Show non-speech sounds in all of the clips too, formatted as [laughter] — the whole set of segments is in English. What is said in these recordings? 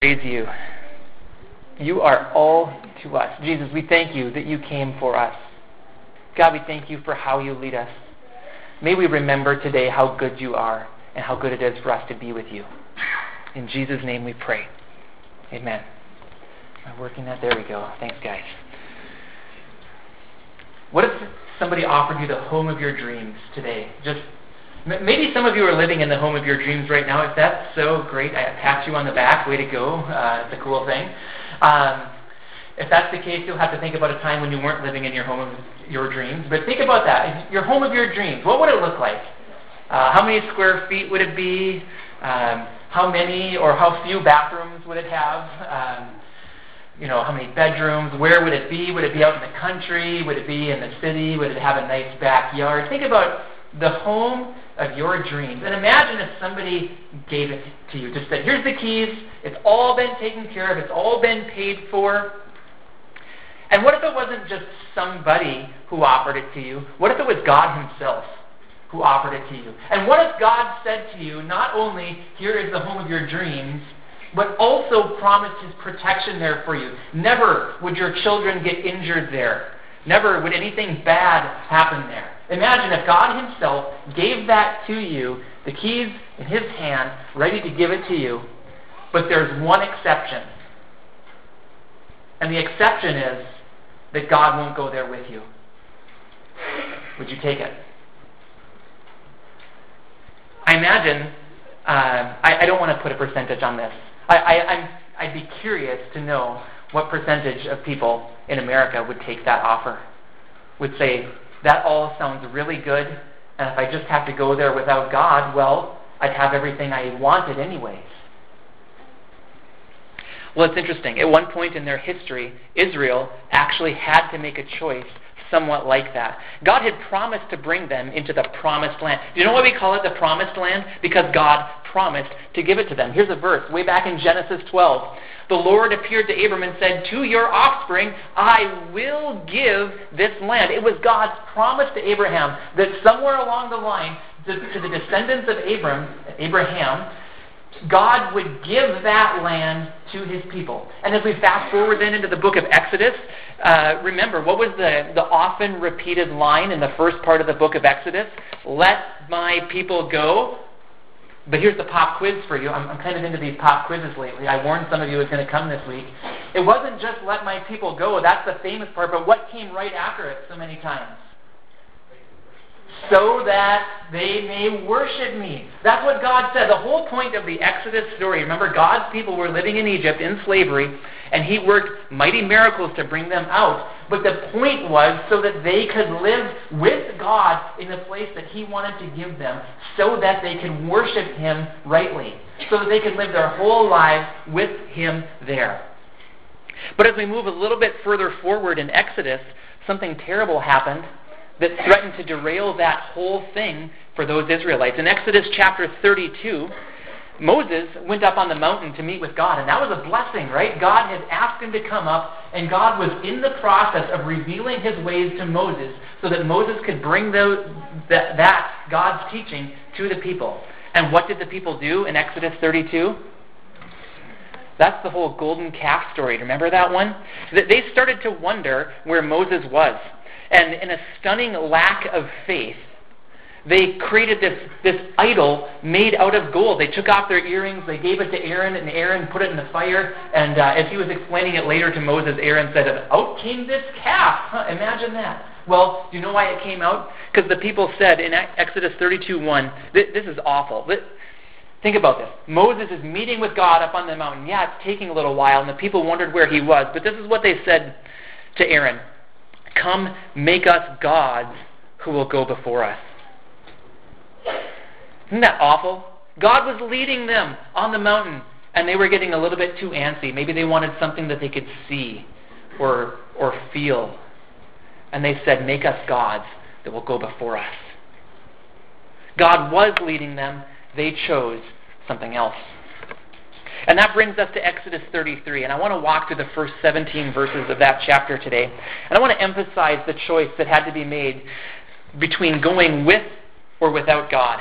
praise you. You are all to us. Jesus, we thank you that you came for us. God, we thank you for how you lead us. May we remember today how good you are and how good it is for us to be with you. In Jesus' name we pray. Amen. Am I working that? There we go. Thanks, guys. What if somebody offered you the home of your dreams today? Just Maybe some of you are living in the home of your dreams right now. If that's so great, I pat you on the back. Way to go. Uh, it's a cool thing. Um, if that's the case, you'll have to think about a time when you weren't living in your home of your dreams. But think about that. Your home of your dreams, what would it look like? Uh, how many square feet would it be? Um, how many or how few bathrooms would it have? Um, you know, how many bedrooms? Where would it be? Would it be out in the country? Would it be in the city? Would it have a nice backyard? Think about the home of your dreams. And imagine if somebody gave it to you, just said, here's the keys, it's all been taken care of, it's all been paid for. And what if it wasn't just somebody who offered it to you? What if it was God Himself who offered it to you? And what if God said to you, not only, here is the home of your dreams, but also promised His protection there for you? Never would your children get injured there. Never would anything bad happen there. Imagine if God Himself gave that to you, the keys in His hand, ready to give it to you, but there's one exception. And the exception is that God won't go there with you. Would you take it? I imagine, uh, I, I, don't want to put a percentage on this. I, I, I'd be curious to know what percentage of people in America would take that offer. Would say, that all sounds really good, and if I just have to go there without God, well, I'd have everything I wanted anyways. Well, it's interesting. At one point in their history, Israel actually had to make a choice somewhat like that. God had promised to bring them into the promised land. Do you know why we call it the promised land? Because God promised to give it to them. Here's a verse way back in Genesis 12 the Lord appeared to Abram and said, To your offspring I will give this land. It was God's promise to Abraham that somewhere along the line, to, to the descendants of Abram, Abraham, God would give that land to his people. And as we fast forward then into the book of Exodus, uh, remember, what was the, the often repeated line in the first part of the book of Exodus? Let my people go but here's the pop quiz for you. I'm, I'm kind of into these pop quizzes lately. I warned some of you it was going to come this week. It wasn't just let my people go. That's the famous part. But what came right after it so many times? So that they may worship me. That's what God said. The whole point of the Exodus story, remember, God's people were living in Egypt in slavery, and He worked mighty miracles to bring them out. But the point was so that they could live with God in the place that He wanted to give them, so that they could worship Him rightly, so that they could live their whole lives with Him there. But as we move a little bit further forward in Exodus, something terrible happened that threatened to derail that whole thing for those Israelites. In Exodus chapter 32, Moses went up on the mountain to meet with God, and that was a blessing, right? God had asked him to come up, and God was in the process of revealing his ways to Moses so that Moses could bring that, that, God's teaching, to the people. And what did the people do in Exodus 32? That's the whole golden calf story. Remember that one? They started to wonder where Moses was. And in a stunning lack of faith, they created this, this idol made out of gold. They took off their earrings, they gave it to Aaron, and Aaron put it in the fire. And uh, as he was explaining it later to Moses, Aaron said, Out came this calf. Huh, imagine that. Well, do you know why it came out? Because the people said in Exodus 32 1, this, this is awful. Think about this. Moses is meeting with God up on the mountain. Yeah, it's taking a little while, and the people wondered where he was. But this is what they said to Aaron Come, make us gods who will go before us. Isn't that awful? God was leading them on the mountain, and they were getting a little bit too antsy. Maybe they wanted something that they could see or, or feel. And they said, Make us gods that will go before us. God was leading them, they chose something else. And that brings us to Exodus 33. And I want to walk through the first 17 verses of that chapter today. And I want to emphasize the choice that had to be made between going with or without God.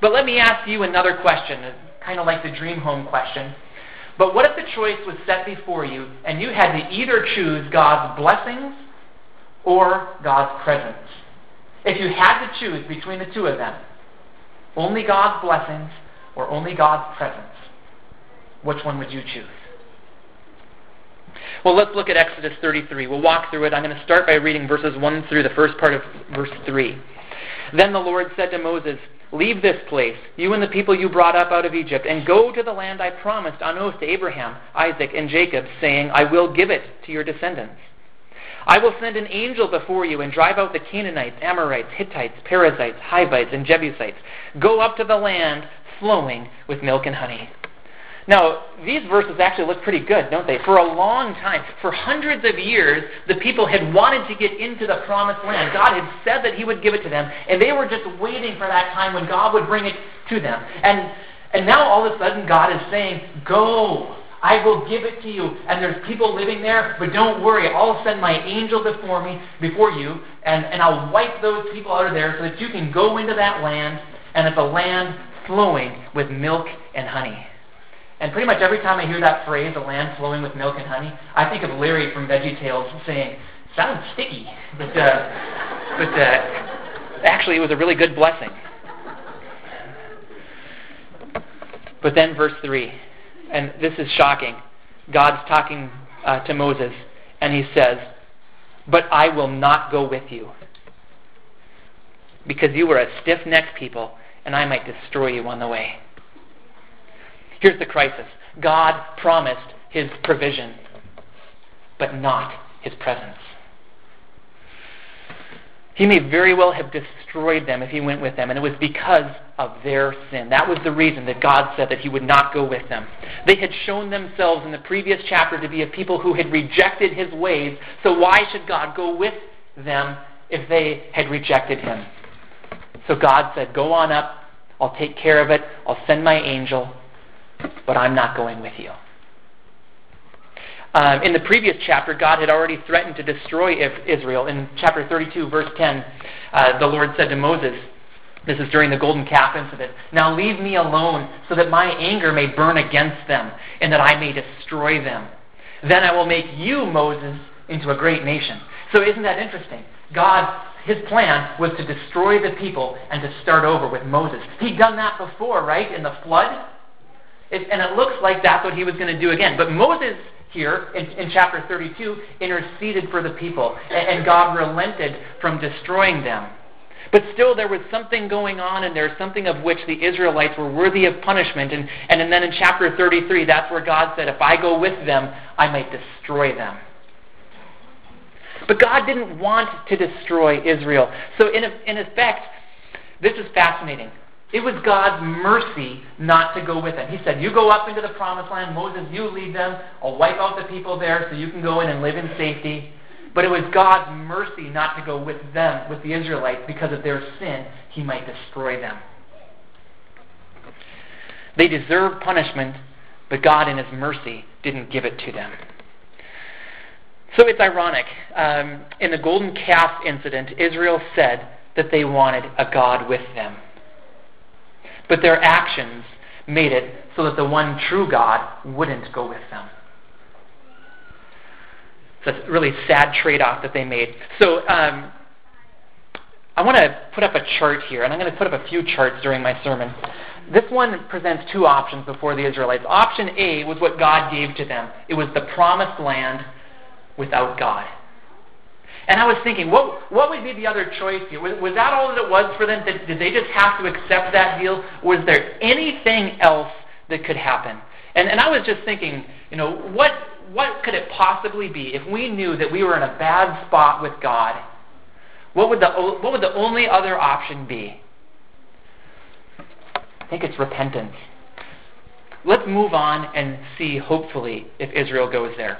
But let me ask you another question, uh, kind of like the dream home question. But what if the choice was set before you and you had to either choose God's blessings or God's presence? If you had to choose between the two of them, only God's blessings or only God's presence, which one would you choose? Well, let's look at Exodus 33. We'll walk through it. I'm going to start by reading verses 1 through the first part of verse 3. Then the Lord said to Moses, Leave this place, you and the people you brought up out of Egypt, and go to the land I promised on oath to Abraham, Isaac, and Jacob, saying, I will give it to your descendants. I will send an angel before you and drive out the Canaanites, Amorites, Hittites, Perizzites, Hivites, and Jebusites. Go up to the land flowing with milk and honey. Now, these verses actually look pretty good, don't they? For a long time, for hundreds of years, the people had wanted to get into the promised land. God had said that He would give it to them, and they were just waiting for that time when God would bring it to them. And, and now all of a sudden, God is saying, Go. I will give it to you. And there's people living there, but don't worry. I'll send my angel before me, before you, and, and I'll wipe those people out of there so that you can go into that land, and it's a land flowing with milk and honey. And pretty much every time I hear that phrase, a land flowing with milk and honey, I think of Larry from Veggie Tales saying, sounds sticky. But, uh, but uh, actually, it was a really good blessing. But then, verse 3 and this is shocking. God's talking uh, to Moses, and he says, But I will not go with you, because you are a stiff necked people, and I might destroy you on the way. Here's the crisis God promised his provision, but not his presence. He may very well have destroyed them if he went with them, and it was because of their sin. That was the reason that God said that he would not go with them. They had shown themselves in the previous chapter to be a people who had rejected his ways, so why should God go with them if they had rejected him? So God said, Go on up, I'll take care of it, I'll send my angel, but I'm not going with you. Um, in the previous chapter, God had already threatened to destroy Israel. In chapter 32, verse 10, uh, the Lord said to Moses, this is during the golden calf incident. Now leave me alone so that my anger may burn against them and that I may destroy them. Then I will make you, Moses, into a great nation. So isn't that interesting? God, his plan was to destroy the people and to start over with Moses. He'd done that before, right? In the flood. It, and it looks like that's what he was going to do again. But Moses here in, in chapter 32 interceded for the people, and, and God relented from destroying them. But still, there was something going on, and there's something of which the Israelites were worthy of punishment. And, and then in chapter 33, that's where God said, If I go with them, I might destroy them. But God didn't want to destroy Israel. So, in, in effect, this is fascinating. It was God's mercy not to go with them. He said, You go up into the promised land. Moses, you lead them. I'll wipe out the people there so you can go in and live in safety. But it was God's mercy not to go with them, with the Israelites, because of their sin. He might destroy them. They deserved punishment, but God, in His mercy, didn't give it to them. So it's ironic. Um, in the golden calf incident, Israel said that they wanted a God with them. But their actions made it so that the one true God wouldn't go with them. So it's a really sad trade off that they made. So um, I want to put up a chart here, and I'm going to put up a few charts during my sermon. This one presents two options before the Israelites. Option A was what God gave to them it was the promised land without God. And I was thinking, what, what would be the other choice here? Was, was that all that it was for them? Did, did they just have to accept that deal? Was there anything else that could happen? And, and I was just thinking, you know, what, what could it possibly be if we knew that we were in a bad spot with God? What would the, what would the only other option be? I think it's repentance. Let's move on and see, hopefully, if Israel goes there.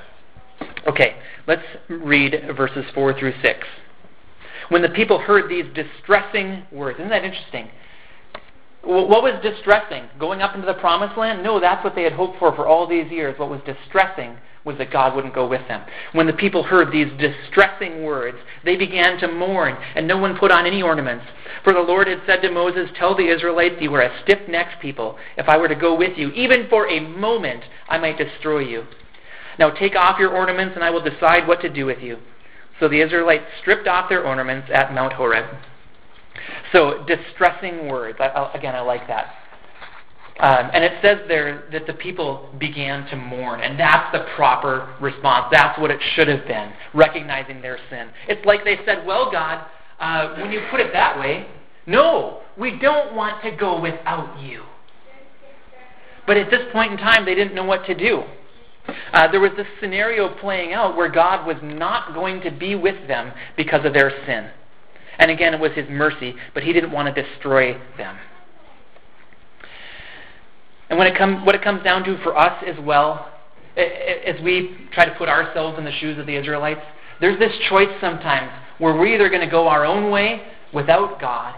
Okay, let's read verses 4 through 6. When the people heard these distressing words, isn't that interesting? What was distressing? Going up into the promised land? No, that's what they had hoped for for all these years. What was distressing was that God wouldn't go with them. When the people heard these distressing words, they began to mourn, and no one put on any ornaments. For the Lord had said to Moses, Tell the Israelites, you are a stiff necked people. If I were to go with you, even for a moment, I might destroy you. Now take off your ornaments, and I will decide what to do with you. So the Israelites stripped off their ornaments at Mount Horeb. So, distressing words. I, again, I like that. Um, and it says there that the people began to mourn, and that's the proper response. That's what it should have been, recognizing their sin. It's like they said, Well, God, uh, when you put it that way, no, we don't want to go without you. But at this point in time, they didn't know what to do. Uh, there was this scenario playing out where God was not going to be with them because of their sin. And again, it was His mercy, but He didn't want to destroy them. And when it come, what it comes down to for us as well, as we try to put ourselves in the shoes of the Israelites, there's this choice sometimes where we're either going to go our own way without God,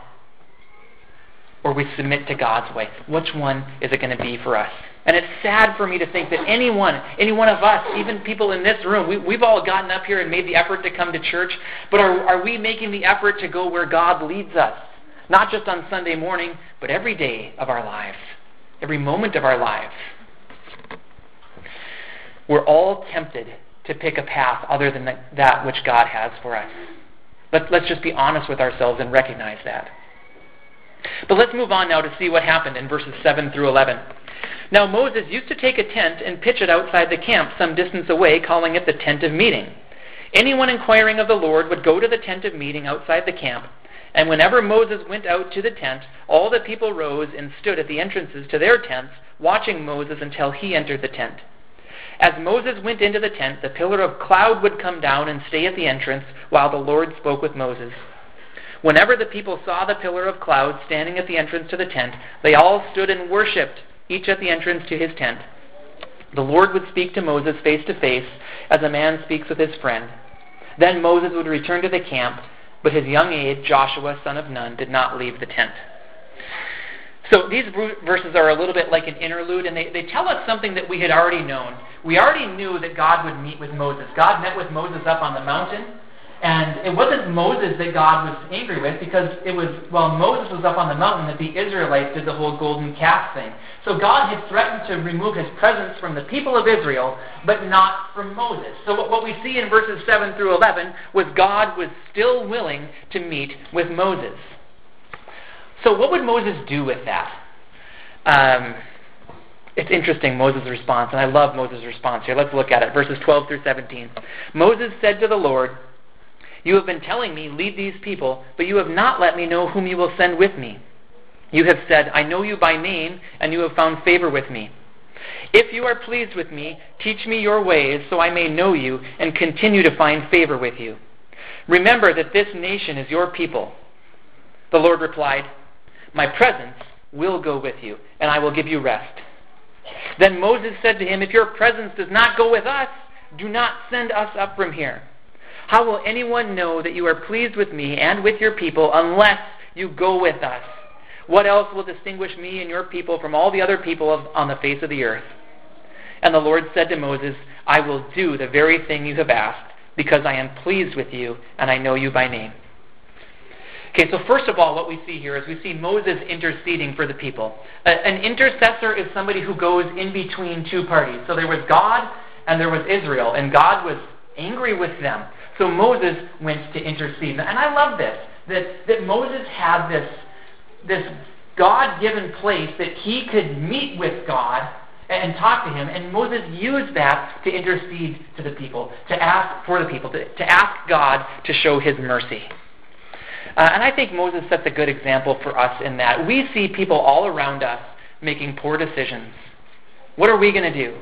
or we submit to God's way. Which one is it going to be for us? And it's sad for me to think that anyone, any one of us, even people in this room, we, we've all gotten up here and made the effort to come to church, but are, are we making the effort to go where God leads us? Not just on Sunday morning, but every day of our lives every moment of our lives. We're all tempted to pick a path other than that which God has for us. Let's, let's just be honest with ourselves and recognize that. But let's move on now to see what happened in verses 7 through 11. Now Moses used to take a tent and pitch it outside the camp some distance away, calling it the tent of meeting. Anyone inquiring of the Lord would go to the tent of meeting outside the camp and whenever Moses went out to the tent, all the people rose and stood at the entrances to their tents, watching Moses until he entered the tent. As Moses went into the tent, the pillar of cloud would come down and stay at the entrance while the Lord spoke with Moses. Whenever the people saw the pillar of cloud standing at the entrance to the tent, they all stood and worshipped, each at the entrance to his tent. The Lord would speak to Moses face to face, as a man speaks with his friend. Then Moses would return to the camp but his young aide, Joshua, son of Nun, did not leave the tent. So these verses are a little bit like an interlude, and they, they tell us something that we had already known. We already knew that God would meet with Moses. God met with Moses up on the mountain, and it wasn't Moses that God was angry with because it was while Moses was up on the mountain that the Israelites did the whole golden calf thing. So God had threatened to remove his presence from the people of Israel, but not from Moses. So what we see in verses 7 through 11 was God was still willing to meet with Moses. So what would Moses do with that? Um, it's interesting, Moses' response, and I love Moses' response here. Let's look at it. Verses 12 through 17. Moses said to the Lord, you have been telling me, Lead these people, but you have not let me know whom you will send with me. You have said, I know you by name, and you have found favor with me. If you are pleased with me, teach me your ways, so I may know you and continue to find favor with you. Remember that this nation is your people. The Lord replied, My presence will go with you, and I will give you rest. Then Moses said to him, If your presence does not go with us, do not send us up from here. How will anyone know that you are pleased with me and with your people unless you go with us? What else will distinguish me and your people from all the other people of, on the face of the earth? And the Lord said to Moses, I will do the very thing you have asked, because I am pleased with you and I know you by name. Okay, so first of all, what we see here is we see Moses interceding for the people. A, an intercessor is somebody who goes in between two parties. So there was God and there was Israel, and God was angry with them. So Moses went to intercede. And I love this, that, that Moses had this, this God given place that he could meet with God and talk to him. And Moses used that to intercede to the people, to ask for the people, to, to ask God to show his mercy. Uh, and I think Moses sets a good example for us in that we see people all around us making poor decisions. What are we going to do?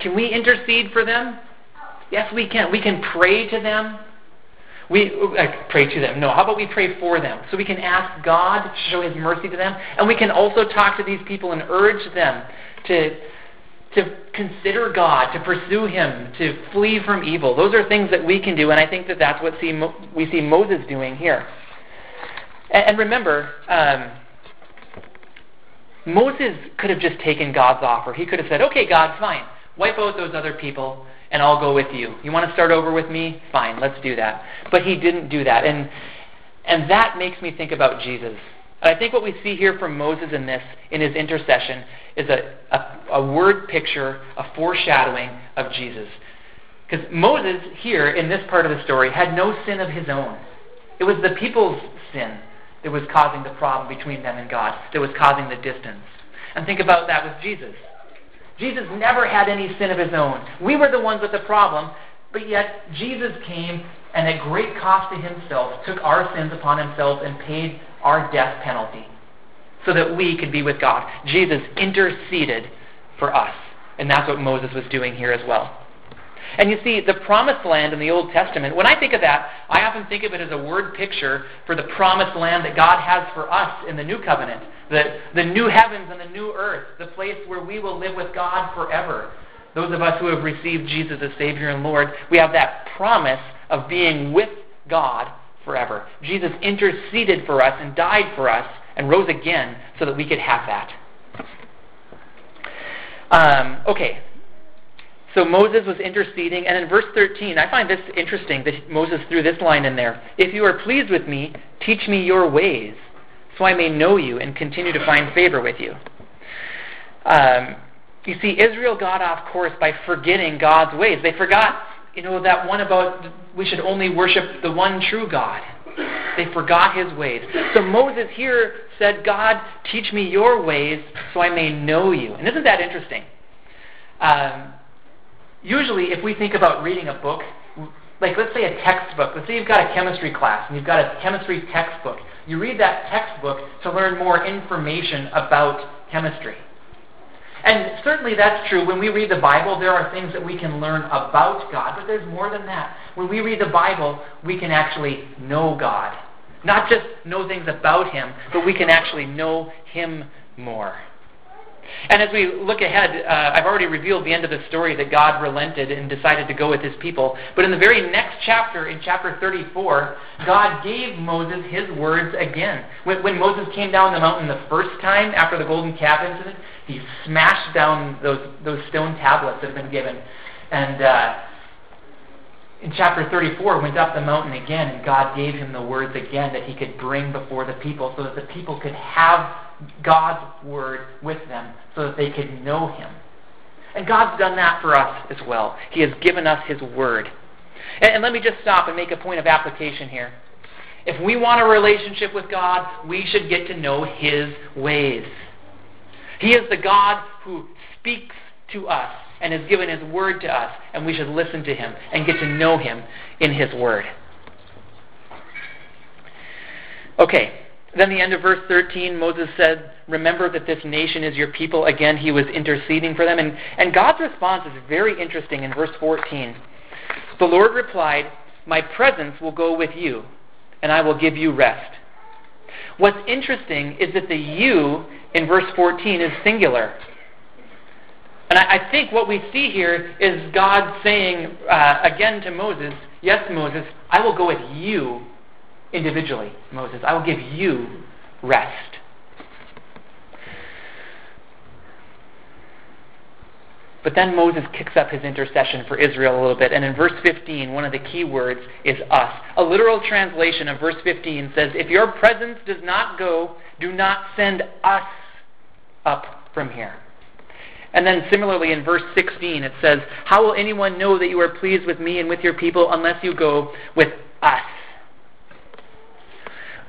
Can we intercede for them? Yes, we can. We can pray to them. We uh, pray to them. No, how about we pray for them? So we can ask God to show His mercy to them, and we can also talk to these people and urge them to to consider God, to pursue Him, to flee from evil. Those are things that we can do, and I think that that's what see, we see Moses doing here. And, and remember, um, Moses could have just taken God's offer. He could have said, okay, God, fine. Wipe out those other people, and I'll go with you. You want to start over with me? Fine, let's do that. But he didn't do that. And, and that makes me think about Jesus. And I think what we see here from Moses in this, in his intercession, is a, a, a word picture, a foreshadowing of Jesus. Because Moses, here in this part of the story, had no sin of his own. It was the people's sin that was causing the problem between them and God, that was causing the distance. And think about that with Jesus. Jesus never had any sin of his own. We were the ones with the problem, but yet Jesus came and at great cost to himself took our sins upon himself and paid our death penalty so that we could be with God. Jesus interceded for us. And that's what Moses was doing here as well. And you see, the promised land in the Old Testament, when I think of that, I often think of it as a word picture for the promised land that God has for us in the New Covenant. The, the new heavens and the new earth, the place where we will live with God forever. Those of us who have received Jesus as Savior and Lord, we have that promise of being with God forever. Jesus interceded for us and died for us and rose again so that we could have that. Um, okay, so Moses was interceding, and in verse 13, I find this interesting that Moses threw this line in there If you are pleased with me, teach me your ways, so I may know you and continue to find favor with you. Um, you see, Israel got off course by forgetting God's ways. They forgot, you know, that one about we should only worship the one true God. They forgot his ways. So Moses here said, God, teach me your ways so I may know you. And isn't that interesting? Um, usually, if we think about reading a book, like let's say a textbook, let's say you've got a chemistry class and you've got a chemistry textbook. You read that textbook to learn more information about chemistry. And certainly that's true. When we read the Bible, there are things that we can learn about God, but there's more than that. When we read the Bible, we can actually know God. Not just know things about Him, but we can actually know Him more. And as we look ahead, uh, I've already revealed the end of the story that God relented and decided to go with his people. But in the very next chapter, in chapter 34, God gave Moses his words again. When, when Moses came down the mountain the first time after the golden calf incident, he smashed down those, those stone tablets that had been given. And uh, in chapter 34, went up the mountain again, and God gave him the words again that he could bring before the people so that the people could have God's word with them so that they could know him. And God's done that for us as well. He has given us his word. And, and let me just stop and make a point of application here. If we want a relationship with God, we should get to know his ways. He is the God who speaks to us and has given his word to us, and we should listen to him and get to know him in his word. Okay, then the end of verse 13, Moses said, Remember that this nation is your people. Again, he was interceding for them. And, and God's response is very interesting in verse 14. The Lord replied, My presence will go with you, and I will give you rest. What's interesting is that the you in verse 14 is singular. And I, I think what we see here is God saying uh, again to Moses, Yes, Moses, I will go with you individually, Moses. I will give you rest. But then Moses kicks up his intercession for Israel a little bit. And in verse 15, one of the key words is us. A literal translation of verse 15 says, If your presence does not go, do not send us up from here. And then similarly in verse 16, it says, How will anyone know that you are pleased with me and with your people unless you go with us?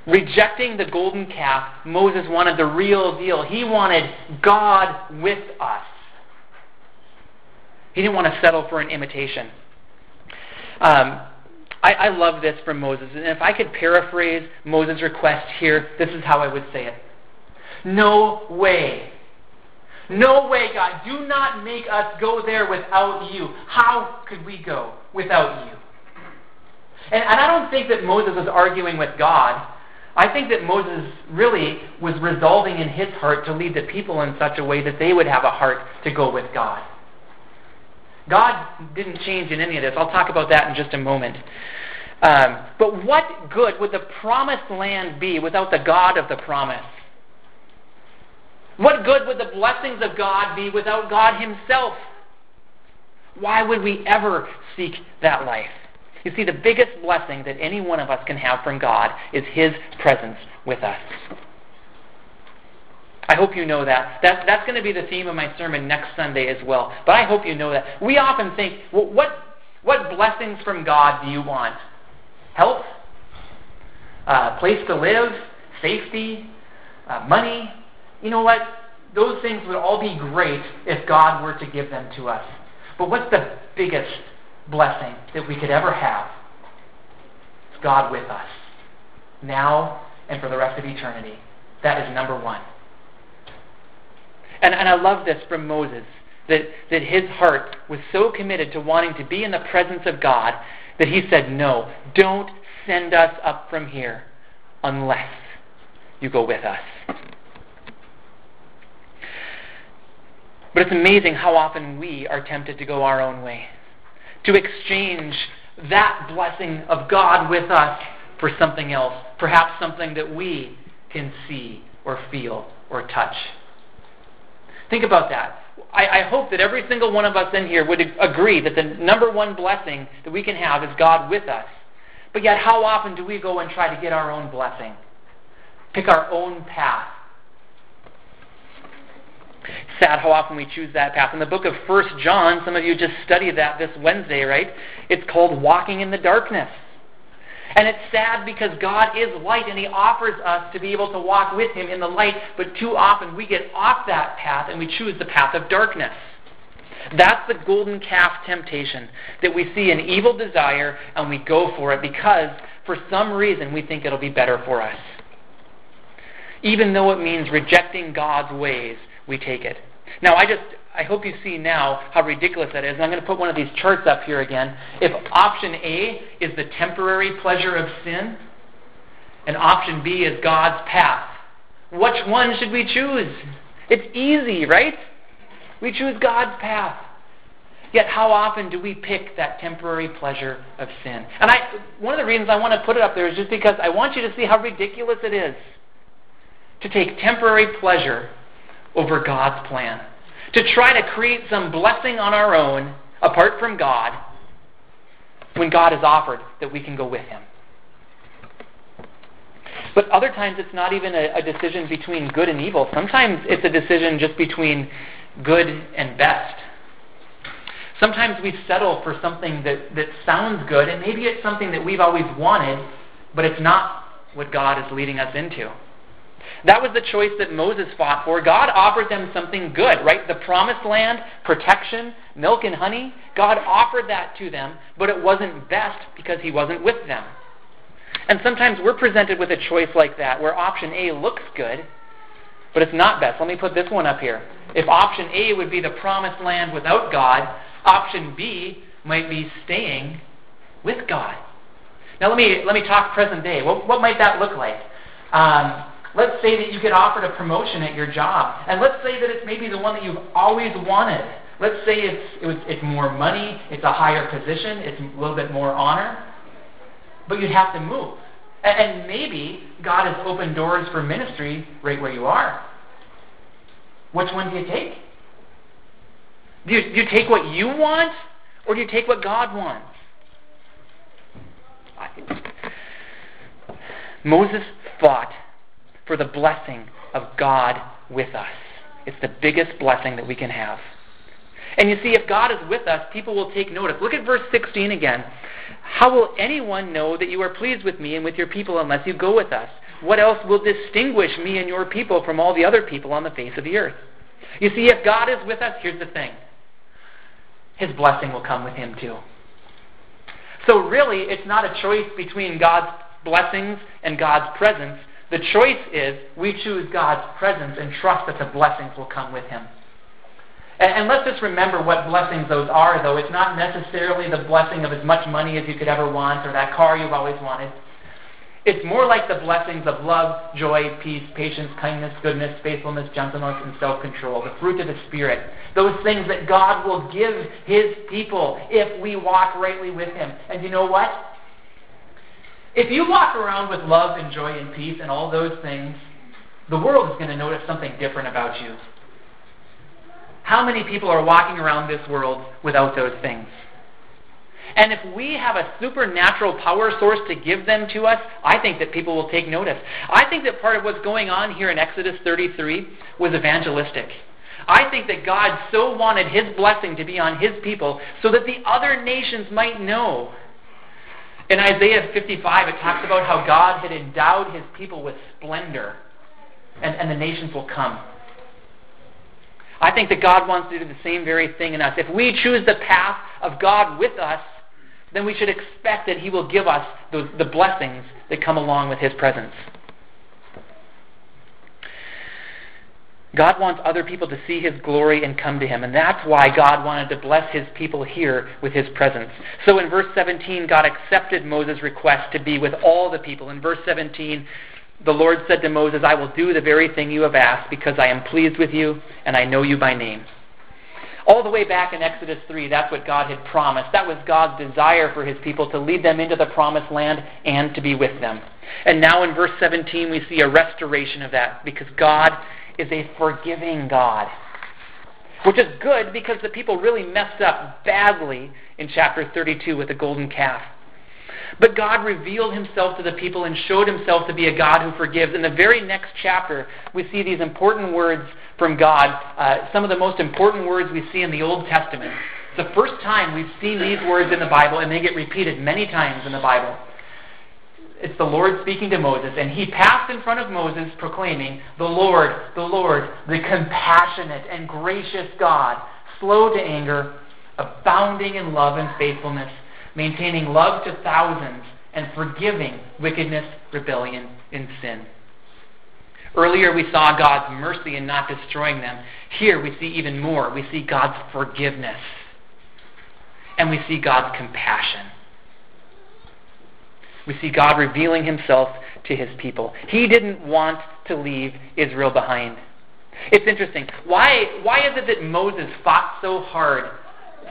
Rejecting the golden calf, Moses wanted the real deal. He wanted God with us. He didn't want to settle for an imitation. Um, I, I love this from Moses. And if I could paraphrase Moses' request here, this is how I would say it No way. No way, God. Do not make us go there without you. How could we go without you? And, and I don't think that Moses was arguing with God. I think that Moses really was resolving in his heart to lead the people in such a way that they would have a heart to go with God. God didn't change in any of this. I'll talk about that in just a moment. Um, but what good would the promised land be without the God of the promise? What good would the blessings of God be without God Himself? Why would we ever seek that life? You see, the biggest blessing that any one of us can have from God is His presence with us. I hope you know that. that that's going to be the theme of my sermon next Sunday as well. But I hope you know that. We often think, well, what, what blessings from God do you want? Health? Uh, place to live? Safety? Uh, money? You know what? Those things would all be great if God were to give them to us. But what's the biggest blessing that we could ever have? It's God with us, now and for the rest of eternity. That is number one. And, and I love this from Moses that, that his heart was so committed to wanting to be in the presence of God that he said, No, don't send us up from here unless you go with us. But it's amazing how often we are tempted to go our own way, to exchange that blessing of God with us for something else, perhaps something that we can see or feel or touch. Think about that. I, I, hope that every single one of us in here would agree that the number one blessing that we can have is God with us. But yet, how often do we go and try to get our own blessing? Pick our own path. Sad how often we choose that path. In the book of First John, some of you just studied that this Wednesday, right? It's called Walking in the Darkness. And it's sad because God is light and He offers us to be able to walk with Him in the light, but too often we get off that path and we choose the path of darkness. That's the golden calf temptation that we see an evil desire and we go for it because for some reason we think it'll be better for us. Even though it means rejecting God's ways, we take it. Now, I just I hope you see now how ridiculous that is. And I'm going to put one of these charts up here again. If option A is the temporary pleasure of sin, and option B is God's path, which one should we choose? It's easy, right? We choose God's path. Yet, how often do we pick that temporary pleasure of sin? And I, one of the reasons I want to put it up there is just because I want you to see how ridiculous it is to take temporary pleasure over God's plan to try to create some blessing on our own apart from God when God has offered that we can go with Him. But other times it's not even a, a, decision between good and evil. Sometimes it's a decision just between good and best. Sometimes we settle for something that, that sounds good, and maybe it's something that we've always wanted, but it's not what God is leading us into. That was the choice that Moses fought for. God offered them something good, right? The promised land, protection, milk and honey. God offered that to them, but it wasn't best because he wasn't with them. And sometimes we're presented with a choice like that where option A looks good, but it's not best. Let me put this one up here. If option A would be the promised land without God, option B might be staying with God. Now let me let me talk present day. What, what might that look like? Um, Let's say that you get offered a promotion at your job. And let's say that it's maybe the one that you've always wanted. Let's say it's, it was, it's more money, it's a higher position, it's a little bit more honor. But you'd have to move. And, and maybe God has opened doors for ministry right where you are. Which one do you take? Do you, do you take what you want, or do you take what God wants? Moses fought for the blessing of God with us. It's the biggest blessing that we can have. And you see, if God is with us, people will take notice. Look at verse 16 again. How will anyone know that you are pleased with me and with your people unless you go with us? What else will distinguish me and your people from all the other people on the face of the earth? You see, if God is with us, here's the thing His blessing will come with Him too. So, really, it's not a choice between God's blessings and God's presence. The choice is we choose God's presence and trust that the blessings will come with Him. And, and, let's just remember what blessings those are, though. It's not necessarily the blessing of as much money as you could ever want or that car you've always wanted. It's more like the blessings of love, joy, peace, patience, kindness, goodness, faithfulness, gentleness, and self control, the fruit of the Spirit. Those things that God will give His people if we walk rightly with Him. And you know what? If you walk around with love and joy and peace and all those things, the world is going to notice something different about you. How many people are walking around this world without those things? And if we have a supernatural power source to give them to us, I think that people will take notice. I think that part of what's going on here in Exodus 33 was evangelistic. I think that God so wanted His blessing to be on His people so that the other nations might know. In Isaiah 55, it talks about how God had endowed His people with splendor, and, and the nations will come. I think that God wants to do the same very thing in us. If we choose the path of God with us, then we should expect that He will give us the blessings that come along with His presence. God wants other people to see His glory and come to Him, and that's why God wanted to bless His people here with His presence. So in verse 17, God accepted Moses' request to be with all the people. In verse 17, the Lord said to Moses, I will do the very thing you have asked because I am pleased with you and I know you by name. All the way back in Exodus 3, that's what God had promised. That was God's desire for his people to lead them into the promised land and to be with them. And now in verse 17, we see a restoration of that because God is a forgiving God. Which is good because the people really messed up badly in chapter 32 with the golden calf. But God revealed himself to the people and showed himself to be a God who forgives. In the very next chapter, we see these important words from God, uh, some of the most important words we see in the Old Testament. It's the first time we've seen these words in the Bible, and they get repeated many times in the Bible. It's the Lord speaking to Moses, and he passed in front of Moses, proclaiming, The Lord, the Lord, the compassionate and gracious God, slow to anger, abounding in love and faithfulness, maintaining love to thousands, and forgiving wickedness, rebellion, and sin. Earlier we saw God's mercy in not destroying them. Here we see even more. We see God's forgiveness. And we see God's compassion we see God revealing himself to his people. He didn't want to leave Israel behind. It's interesting. Why, why is it that Moses fought so hard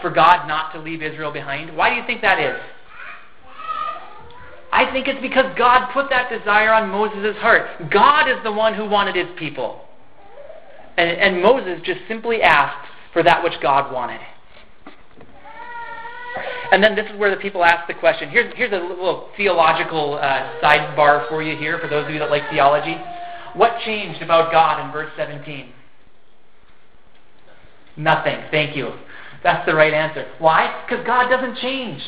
for God not to leave Israel behind? Why do you think that is? I think it's because God put that desire on Moses' heart. God is the one who wanted his people. And, and Moses just simply asked for that which God wanted. And then this is where the people ask the question. Here's, here's a little theological uh, sidebar for you here, for those of you that like theology. What changed about God in verse 17? Nothing. Thank you. That's the right answer. Why? Because God doesn't change.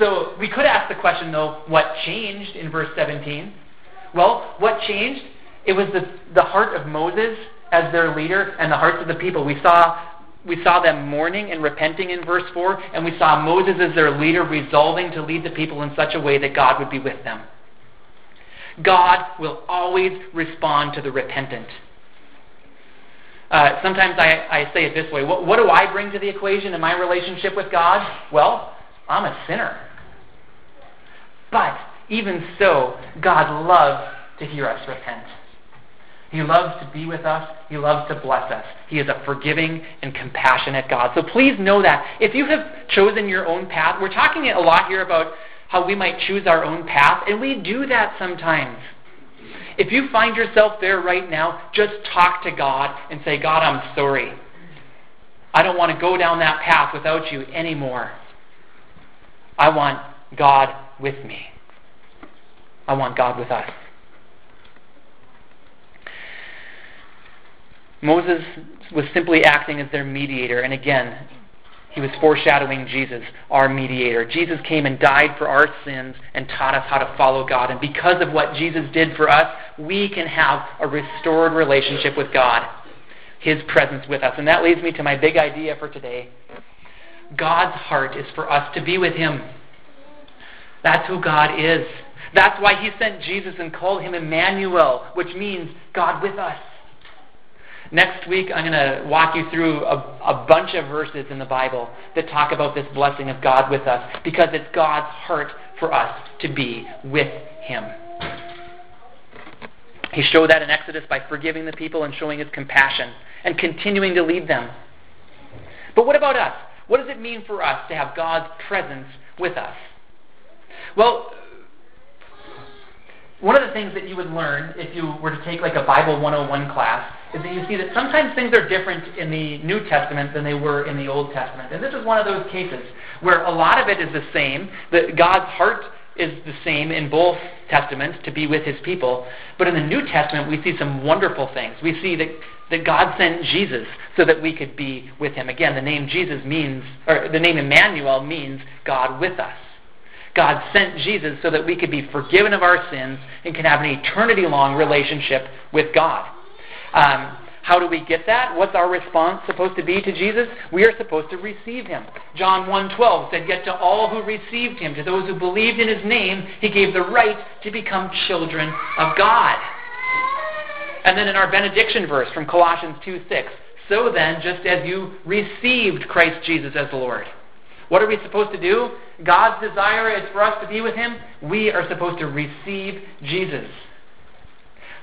So we could ask the question, though, what changed in verse 17? Well, what changed? It was the, the heart of Moses as their leader and the hearts of the people. We saw we saw them mourning and repenting in verse 4, and we saw Moses as their leader resolving to lead the people in such a way that God would be with them. God will always respond to the repentant. Uh, sometimes I, I say it this way what, what do I bring to the equation in my relationship with God? Well, I'm a sinner. But even so, God loves to hear us repent. He loves to be with us. He loves to bless us. He is a forgiving and compassionate God. So please know that. If you have chosen your own path, we're talking a lot here about how we might choose our own path, and we do that sometimes. If you find yourself there right now, just talk to God and say, God, I'm sorry. I don't want to go down that path without you anymore. I want God with me. I want God with us. Moses was simply acting as their mediator, and again, he was foreshadowing Jesus, our mediator. Jesus came and died for our sins and taught us how to follow God. And because of what Jesus did for us, we can have a restored relationship with God, His presence with us. And that leads me to my big idea for today. God's heart is for us to be with Him. That's who God is. That's why He sent Jesus and called Him Emmanuel, which means God with us. Next week, I'm going to walk you through a, a, bunch of verses in the Bible that talk about this blessing of God with us because it's God's heart for us to be with Him. He showed that in Exodus by forgiving the people and showing His compassion and continuing to lead them. But what about us? What does it mean for us to have God's presence with us? Well, one of the things that you would learn if you were to take like a Bible 101 class is that you see that sometimes things are different in the New Testament than they were in the Old Testament. And this is one of those cases where a lot of it is the same, that God's heart is the same in both testaments to be with his people. But in the New Testament, we see some wonderful things. We see that, that God sent Jesus so that we could be with him. Again, the name Jesus means, or the name Emmanuel means God with us. God sent Jesus so that we could be forgiven of our sins and can have an eternity long relationship with God. Um, how do we get that? What's our response supposed to be to Jesus? We are supposed to receive him. John 1:12 said, "Yet to all who received him, to those who believed in his name, he gave the right to become children of God." And then in our benediction verse from Colossians 2:6, "So then, just as you received Christ Jesus as the Lord." What are we supposed to do? God's desire is for us to be with him. We are supposed to receive Jesus.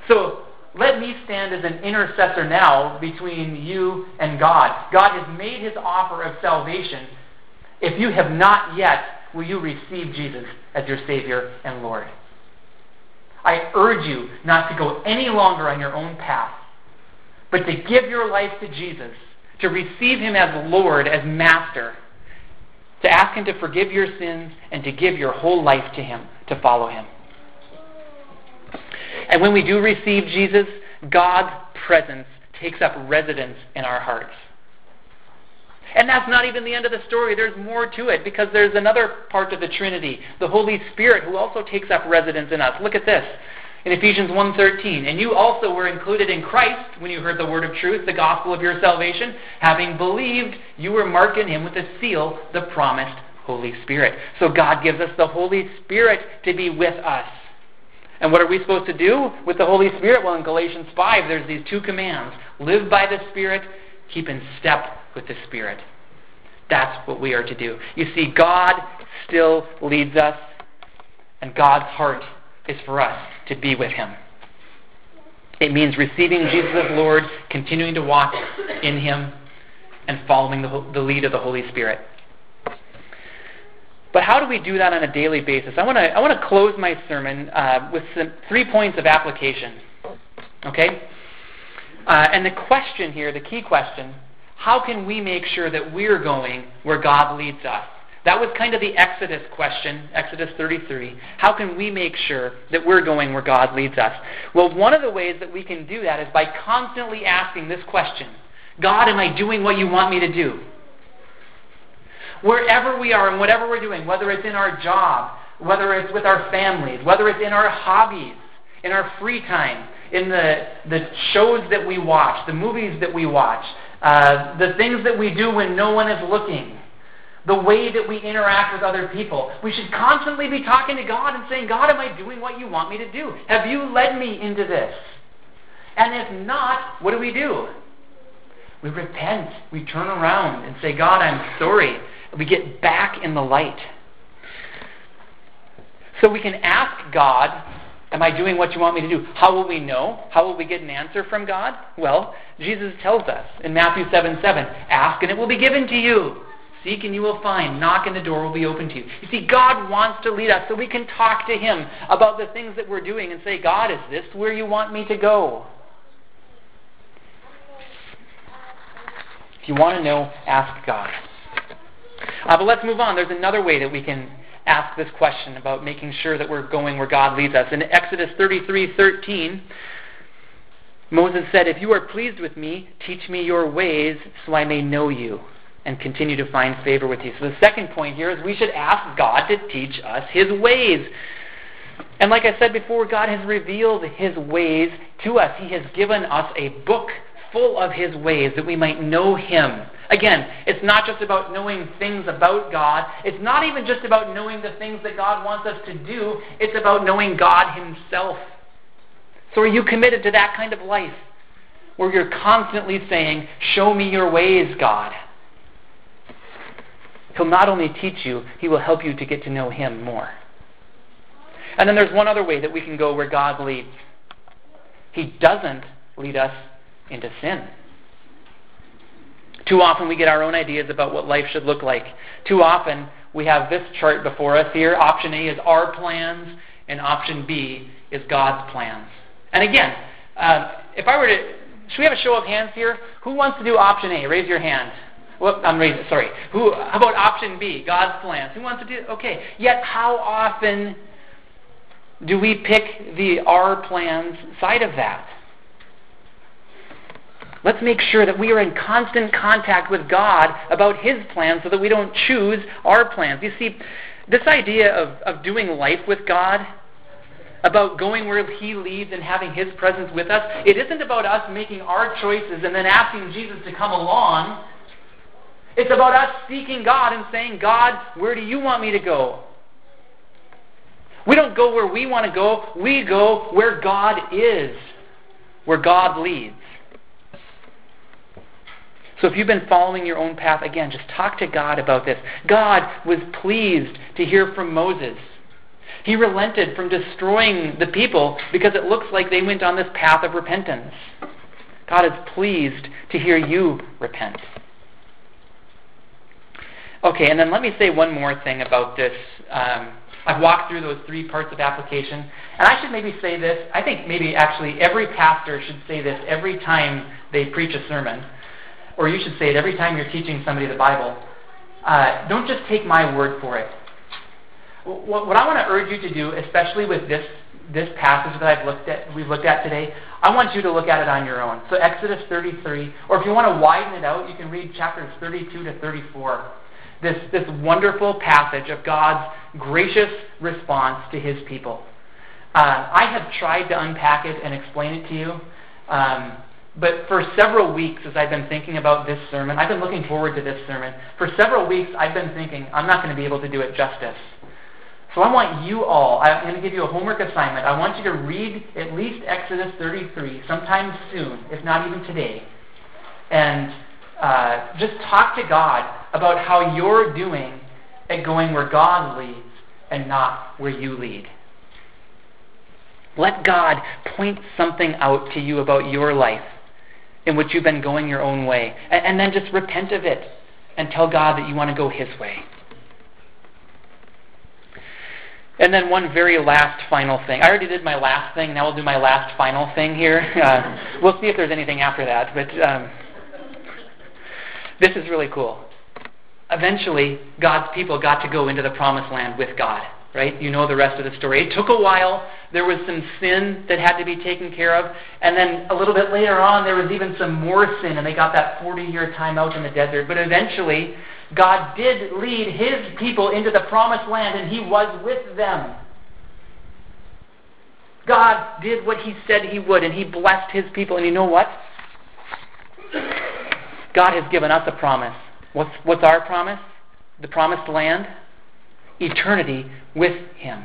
So, let me stand as an intercessor now between you and God. God has made his offer of salvation. If you have not yet, will you receive Jesus as your Savior and Lord? I urge you not to go any longer on your own path, but to give your life to Jesus, to receive him as Lord, as Master, to ask him to forgive your sins, and to give your whole life to him, to follow him. And when we do receive Jesus, God's presence takes up residence in our hearts. And that's not even the end of the story. There's more to it because there's another part of the Trinity, the Holy Spirit, who also takes up residence in us. Look at this in Ephesians 1:13, and you also were included in Christ when you heard the word of truth, the gospel of your salvation, having believed, you were marked in him with a seal, the promised Holy Spirit. So God gives us the Holy Spirit to be with us. And what are we supposed to do with the Holy Spirit? Well, in Galatians 5, there's these two commands live by the Spirit, keep in step with the Spirit. That's what we are to do. You see, God still leads us, and God's heart is for us to be with Him. It means receiving Jesus as Lord, continuing to walk in Him, and following the, the lead of the Holy Spirit. But how do we do that on a daily basis? I want to I want to close my sermon uh, with some, three points of application. Okay, uh, and the question here, the key question: How can we make sure that we're going where God leads us? That was kind of the Exodus question, Exodus 33. How can we make sure that we're going where God leads us? Well, one of the ways that we can do that is by constantly asking this question God, am I doing what you want me to do? wherever we are and whatever we're doing, whether it's in our job, whether it's with our families, whether it's in our hobbies, in our free time, in the, the shows that we watch, the movies that we watch, uh, the things that we do when no one is looking, the way that we interact with other people. We should constantly be talking to God and saying, God, am I doing what you want me to do? Have you led me into this? And if not, what do we do? We repent. We turn around and say, God, I'm sorry. We get back in the light. So we can ask God, Am I doing what you want me to do? How will we know? How will we get an answer from God? Well, Jesus tells us in Matthew 7 7 Ask and it will be given to you. Seek and you will find. Knock and the door will be open to you. You see, God wants to lead us so we can talk to Him about the things that we're doing and say, God, is this where you want me to go? If you want to know, ask God. Uh, but let's move on. There's another way that we can ask this question about making sure that we're going where God leads us. In Exodus 33:13, Moses said, "If you are pleased with me, teach me your ways, so I may know you and continue to find favor with you." So the second point here is we should ask God to teach us His ways. And like I said before, God has revealed His ways to us. He has given us a book full of His ways that we might know Him Again, it's not just about knowing things about God. It's not even just about knowing the things that God wants us to do. It's about knowing God Himself. So are you committed to that kind of life? Where you're constantly saying, Show me your ways, God. He'll not only teach you, He will help you to get to know Him more. And then there's one other way that we can go where God leads. He doesn't lead us into sin. Too often we get our own ideas about what life should look like. Too often we have this chart before us here. Option A is our plans, and option B is God's plans. And again, uh, if I were to, should we have a show of hands here? Who wants to do option A? Raise your hand. Whoop, I'm raising, sorry. Who, how about option B, God's plans? Who wants to do, okay. Yet how often do we pick the our plans side of that? Let's make sure that we are in constant contact with God about His plans so that we don't choose our plans. You see, this idea of, of doing life with God, about going where He leads and having His presence with us, it isn't about us making our choices and then asking Jesus to come along. It's about us seeking God and saying, God, where do you want me to go? We don't go where we want to go, we go where God is, where God leads. So if you've been following your own path, again, just talk to God about this. God was pleased to hear from Moses. He relented from destroying the people because it looks like they went on this path of repentance. God is pleased to hear you repent. Okay, and then let me say one more thing about this. Um, I've walked through those three parts of application, and I should maybe say this. I think maybe actually every pastor should say this every time they preach a sermon or you should say it every time you're teaching somebody the Bible, uh, don't just take my word for it. What, what I want to urge you to do, especially with this this passage that I've looked at, we've looked at today, I want you to look at it on your own. So Exodus 33, or if you want to widen it out, you can read chapters 32 to 34. This this wonderful passage of God's gracious response to His people. Uh, I have tried to unpack it and explain it to you. Um, but for several weeks, as I've been thinking about this sermon, I've been looking forward to this sermon. For several weeks, I've been thinking, I'm not going to be able to do it justice. So I want you all, I'm going to give you a homework assignment. I want you to read at least Exodus 33 sometime soon, if not even today. And uh, just talk to God about how you're doing at going where God leads and not where you lead. Let God point something out to you about your life in which you've been going your own way. And, and then just repent of it and tell God that you want to go His way. And then one very last final thing. I already did my last thing. Now we'll do my last final thing here. [laughs] Uh, we'll see if there's anything after that. But um, this is really cool. Eventually, God's people got to go into the promised land with God right? You know the rest of the story. It took a while. There was some sin that had to be taken care of. And then a little bit later on, there was even some more sin, and they got that 40 year time out in the desert. But eventually, God did lead his people into the promised land, and he was with them. God did what he said he would, and he blessed his people. And you know what? God has given us a promise. What's, what's our promise? The promised land? eternity with Him.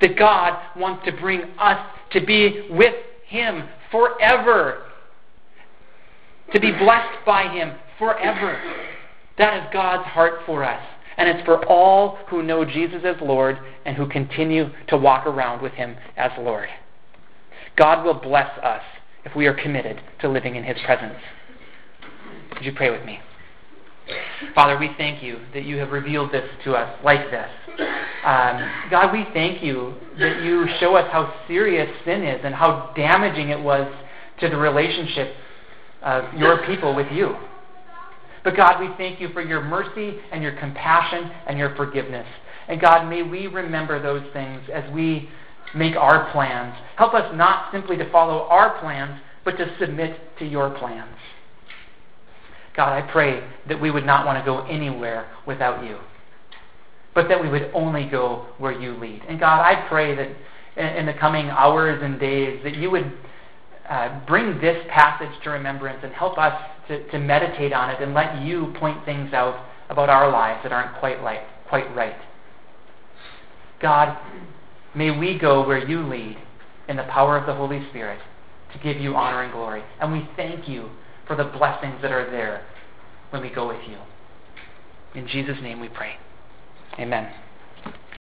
That God wants to bring us to be with Him forever. To be blessed by Him forever. That is God's heart for us. And it's for all who know Jesus as Lord and who continue to walk around with Him as Lord. God will bless us if we are committed to living in His presence. Would you pray with me? Father, we thank you that you have revealed this to us like this. Um, God, we thank you that you show us how serious sin is and how damaging it was to the relationship of your people with you. But God, we thank you for your mercy and your compassion and your forgiveness. And God, may we remember those things as we make our plans. Help us not simply to follow our plans, but to submit to your plans. God, I pray that we would not want to go anywhere without you, but that we would only go where you lead. And God, I pray that in, the coming hours and days that you would uh, bring this passage to remembrance and help us to, to meditate on it and let you point things out about our lives that aren't quite, quite right. God, may we go where you lead in the power of the Holy Spirit to give you honor and glory. And we thank you for the blessings that are there when we go with you. In Jesus' name we pray. Amen.